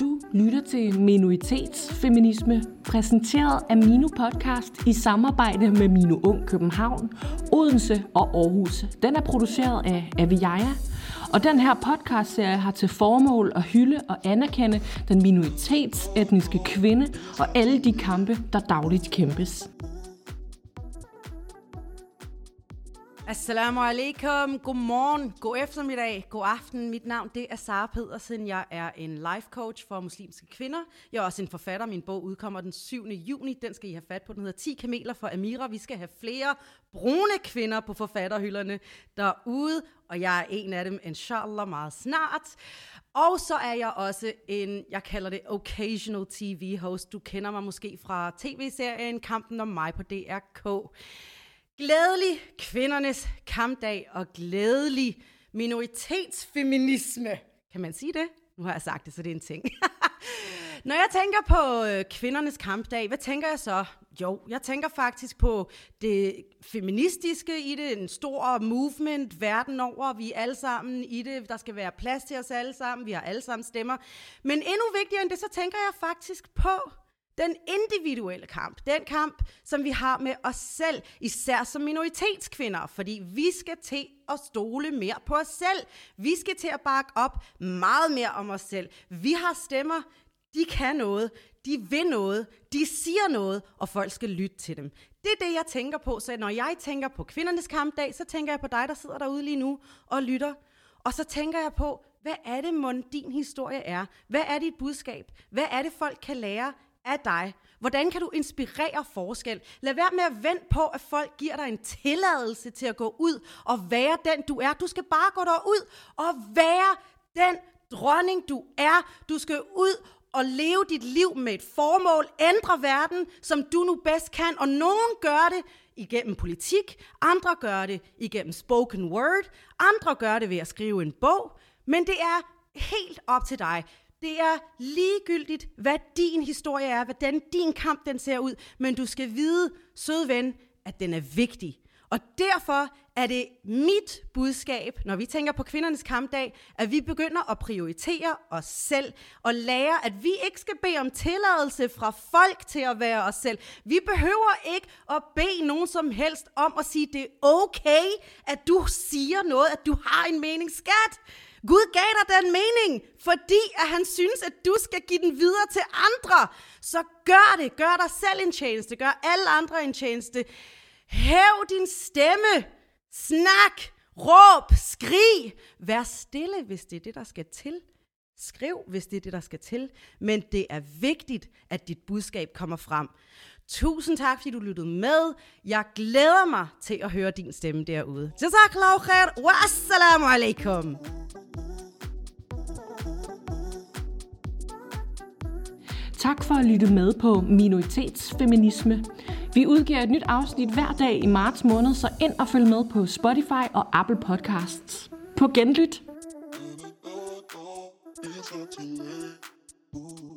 Du lytter til Minoritetsfeminisme, præsenteret af Mino Podcast i samarbejde med Mino Ung København, Odense og Aarhus. Den er produceret af Aviaja, og den her podcastserie har til formål at hylde og anerkende den minoritetsetniske kvinde og alle de kampe, der dagligt kæmpes. Assalamu alaikum, god morgen, god eftermiddag, god aften. Mit navn det er Sara Pedersen. Jeg er en life coach for muslimske kvinder. Jeg er også en forfatter. Min bog udkommer den 7. juni. Den skal I have fat på. Den hedder 10 kameler for Amira. Vi skal have flere brune kvinder på forfatterhylderne derude, og jeg er en af dem, inshallah, meget snart. Og så er jeg også en, jeg kalder det occasional TV-host. Du kender mig måske fra tv-serien Kampen om mig på DRK. Glædelig kvindernes kampdag og glædelig minoritetsfeminisme. Kan man sige det? Nu har jeg sagt det, så det er en ting. Når jeg tænker på øh, kvindernes kampdag, hvad tænker jeg så? Jo, jeg tænker faktisk på det feministiske i det, en stor movement verden over. Vi er alle sammen i det, der skal være plads til os alle sammen, vi har alle sammen stemmer. Men endnu vigtigere end det, så tænker jeg faktisk på den individuelle kamp, den kamp, som vi har med os selv, især som minoritetskvinder, fordi vi skal til at stole mere på os selv. Vi skal til at bakke op meget mere om os selv. Vi har stemmer, de kan noget, de vil noget, de siger noget, og folk skal lytte til dem. Det er det, jeg tænker på. Så når jeg tænker på kvindernes kampdag, så tænker jeg på dig, der sidder derude lige nu og lytter. Og så tænker jeg på, hvad er det, mon din historie er? Hvad er dit budskab? Hvad er det, folk kan lære af dig? Hvordan kan du inspirere forskel? Lad være med at vente på, at folk giver dig en tilladelse til at gå ud og være den, du er. Du skal bare gå derud og være den dronning, du er. Du skal ud og leve dit liv med et formål, ændre verden, som du nu bedst kan. Og nogen gør det igennem politik, andre gør det igennem spoken word, andre gør det ved at skrive en bog. Men det er helt op til dig. Det er ligegyldigt, hvad din historie er, hvordan din kamp den ser ud, men du skal vide, søde ven, at den er vigtig. Og derfor er det mit budskab, når vi tænker på kvindernes kampdag, at vi begynder at prioritere os selv og lære, at vi ikke skal bede om tilladelse fra folk til at være os selv. Vi behøver ikke at bede nogen som helst om at sige, det er okay, at du siger noget, at du har en mening. Skat! Gud gav dig den mening, fordi at han synes, at du skal give den videre til andre. Så gør det. Gør dig selv en tjeneste. Gør alle andre en tjeneste. Hæv din stemme. Snak. Råb. Skrig. Vær stille, hvis det er det, der skal til. Skriv, hvis det er det, der skal til. Men det er vigtigt, at dit budskab kommer frem. Tusind tak, fordi du lyttede med. Jeg glæder mig til at høre din stemme derude. Jazakallahu khair, wa assalamu alaikum. Tak for at lytte med på Minoritetsfeminisme. Vi udgiver et nyt afsnit hver dag i marts måned, så ind og følg med på Spotify og Apple Podcasts. På genlyt! Ooh.